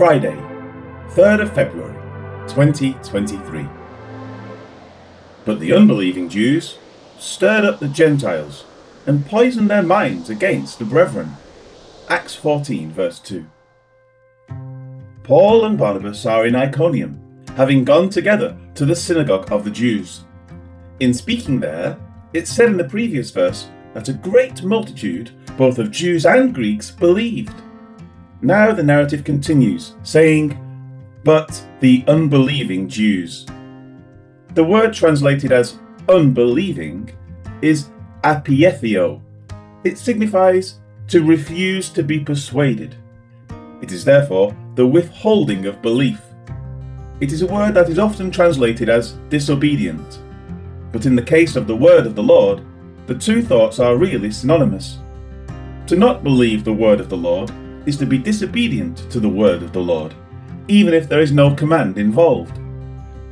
Friday, 3rd of February 2023. But the unbelieving Jews stirred up the Gentiles and poisoned their minds against the brethren. Acts 14, verse 2. Paul and Barnabas are in Iconium, having gone together to the synagogue of the Jews. In speaking there, it said in the previous verse that a great multitude, both of Jews and Greeks, believed. Now the narrative continues, saying, But the unbelieving Jews. The word translated as unbelieving is apeitheo. It signifies to refuse to be persuaded. It is therefore the withholding of belief. It is a word that is often translated as disobedient. But in the case of the word of the Lord, the two thoughts are really synonymous. To not believe the word of the Lord is to be disobedient to the word of the Lord, even if there is no command involved.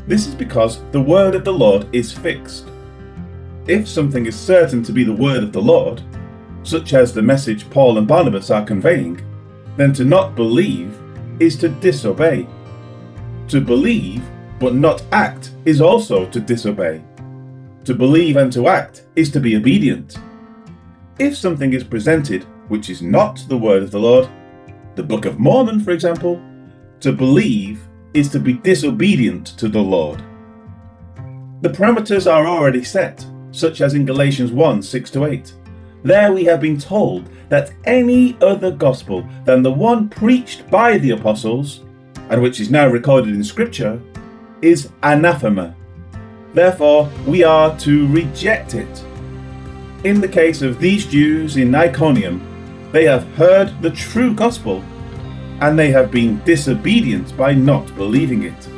This is because the word of the Lord is fixed. If something is certain to be the word of the Lord, such as the message Paul and Barnabas are conveying, then to not believe is to disobey. To believe but not act is also to disobey. To believe and to act is to be obedient. If something is presented which is not the word of the Lord, the Book of Mormon, for example, to believe is to be disobedient to the Lord. The parameters are already set, such as in Galatians 1 6 to 8. There we have been told that any other gospel than the one preached by the apostles, and which is now recorded in Scripture, is anathema. Therefore, we are to reject it. In the case of these Jews in Iconium, they have heard the true gospel and they have been disobedient by not believing it.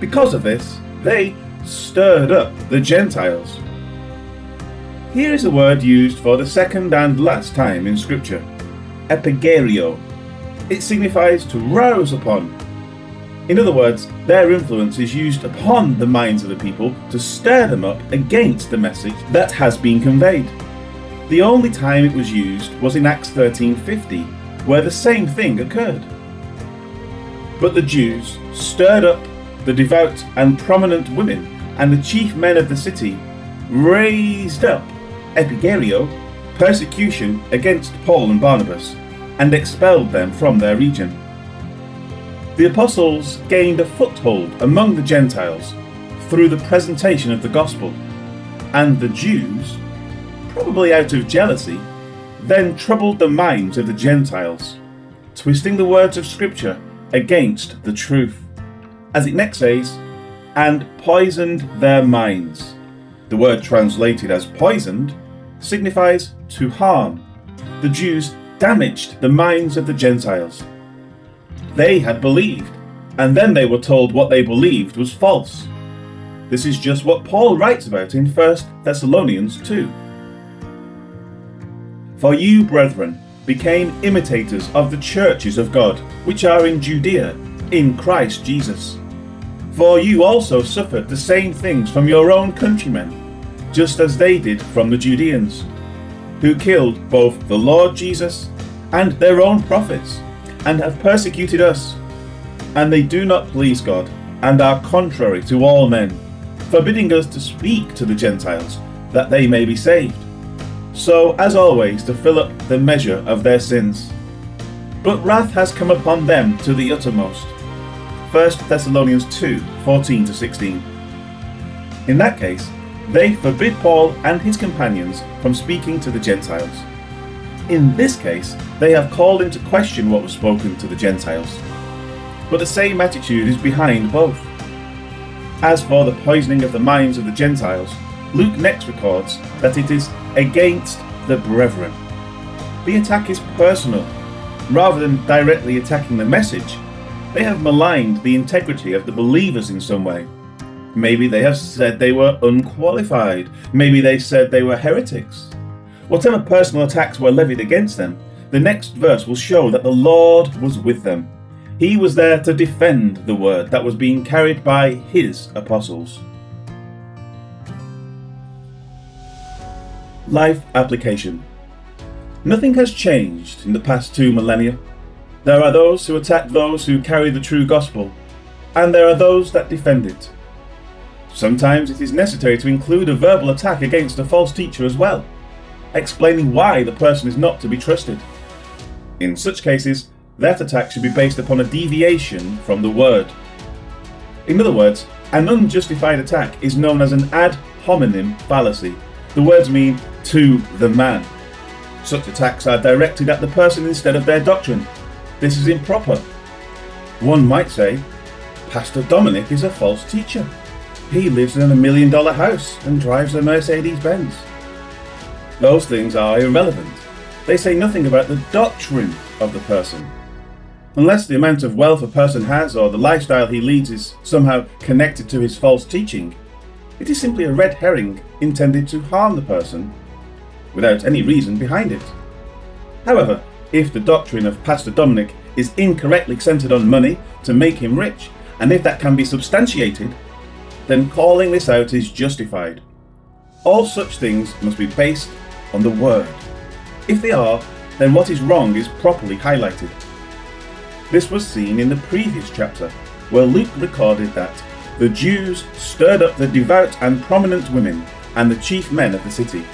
Because of this, they stirred up the Gentiles. Here is a word used for the second and last time in Scripture epigerio. It signifies to rouse upon. In other words, their influence is used upon the minds of the people to stir them up against the message that has been conveyed. The only time it was used was in Acts 13:50, where the same thing occurred. But the Jews stirred up the devout and prominent women, and the chief men of the city raised up epigerio, persecution against Paul and Barnabas, and expelled them from their region. The apostles gained a foothold among the Gentiles through the presentation of the gospel, and the Jews, probably out of jealousy, then troubled the minds of the Gentiles, twisting the words of Scripture against the truth. As it next says, and poisoned their minds. The word translated as poisoned signifies to harm. The Jews damaged the minds of the Gentiles. They had believed, and then they were told what they believed was false. This is just what Paul writes about in 1 Thessalonians 2. For you, brethren, became imitators of the churches of God, which are in Judea, in Christ Jesus. For you also suffered the same things from your own countrymen just as they did from the Judeans, who killed both the Lord Jesus and their own prophets, and have persecuted us. And they do not please God, and are contrary to all men, forbidding us to speak to the Gentiles, that they may be saved. So, as always, to fill up the measure of their sins. But wrath has come upon them to the uttermost. 1 Thessalonians 2 14 16. In that case, they forbid Paul and his companions from speaking to the Gentiles. In this case, they have called into question what was spoken to the Gentiles. But the same attitude is behind both. As for the poisoning of the minds of the Gentiles, Luke next records that it is against the brethren. The attack is personal. Rather than directly attacking the message, they have maligned the integrity of the believers in some way. Maybe they have said they were unqualified. Maybe they said they were heretics. Whatever personal attacks were levied against them, the next verse will show that the Lord was with them. He was there to defend the word that was being carried by his apostles. Life application. Nothing has changed in the past two millennia. There are those who attack those who carry the true gospel, and there are those that defend it. Sometimes it is necessary to include a verbal attack against a false teacher as well, explaining why the person is not to be trusted. In such cases, that attack should be based upon a deviation from the word. In other words, an unjustified attack is known as an ad hominem fallacy. The words mean to the man. Such attacks are directed at the person instead of their doctrine. This is improper. One might say, Pastor Dominic is a false teacher. He lives in a million dollar house and drives a Mercedes Benz. Those things are irrelevant. They say nothing about the doctrine of the person. Unless the amount of wealth a person has or the lifestyle he leads is somehow connected to his false teaching, it is simply a red herring intended to harm the person without any reason behind it. However, if the doctrine of Pastor Dominic is incorrectly centered on money to make him rich, and if that can be substantiated, then calling this out is justified. All such things must be based on the Word. If they are, then what is wrong is properly highlighted. This was seen in the previous chapter, where Luke recorded that the Jews stirred up the devout and prominent women and the chief men of the city.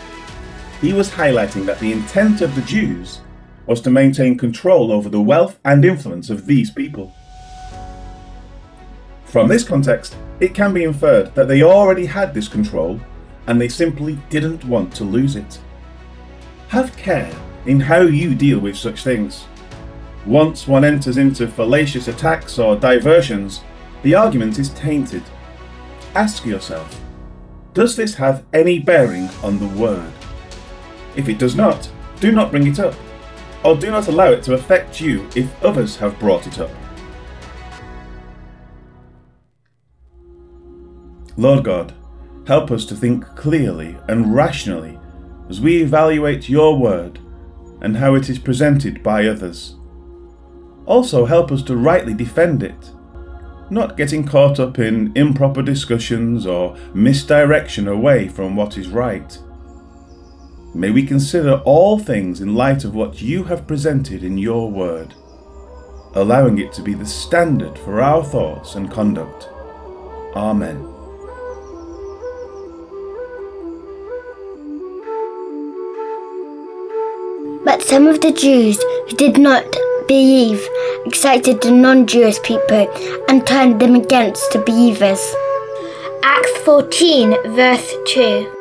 He was highlighting that the intent of the Jews was to maintain control over the wealth and influence of these people. From this context, it can be inferred that they already had this control and they simply didn't want to lose it. Have care in how you deal with such things. Once one enters into fallacious attacks or diversions, the argument is tainted. Ask yourself, does this have any bearing on the word? If it does not, do not bring it up, or do not allow it to affect you if others have brought it up. Lord God, help us to think clearly and rationally as we evaluate your word and how it is presented by others. Also, help us to rightly defend it, not getting caught up in improper discussions or misdirection away from what is right. May we consider all things in light of what you have presented in your word, allowing it to be the standard for our thoughts and conduct. Amen. But some of the Jews who did not believe excited the non Jewish people and turned them against the believers. Acts 14, verse 2.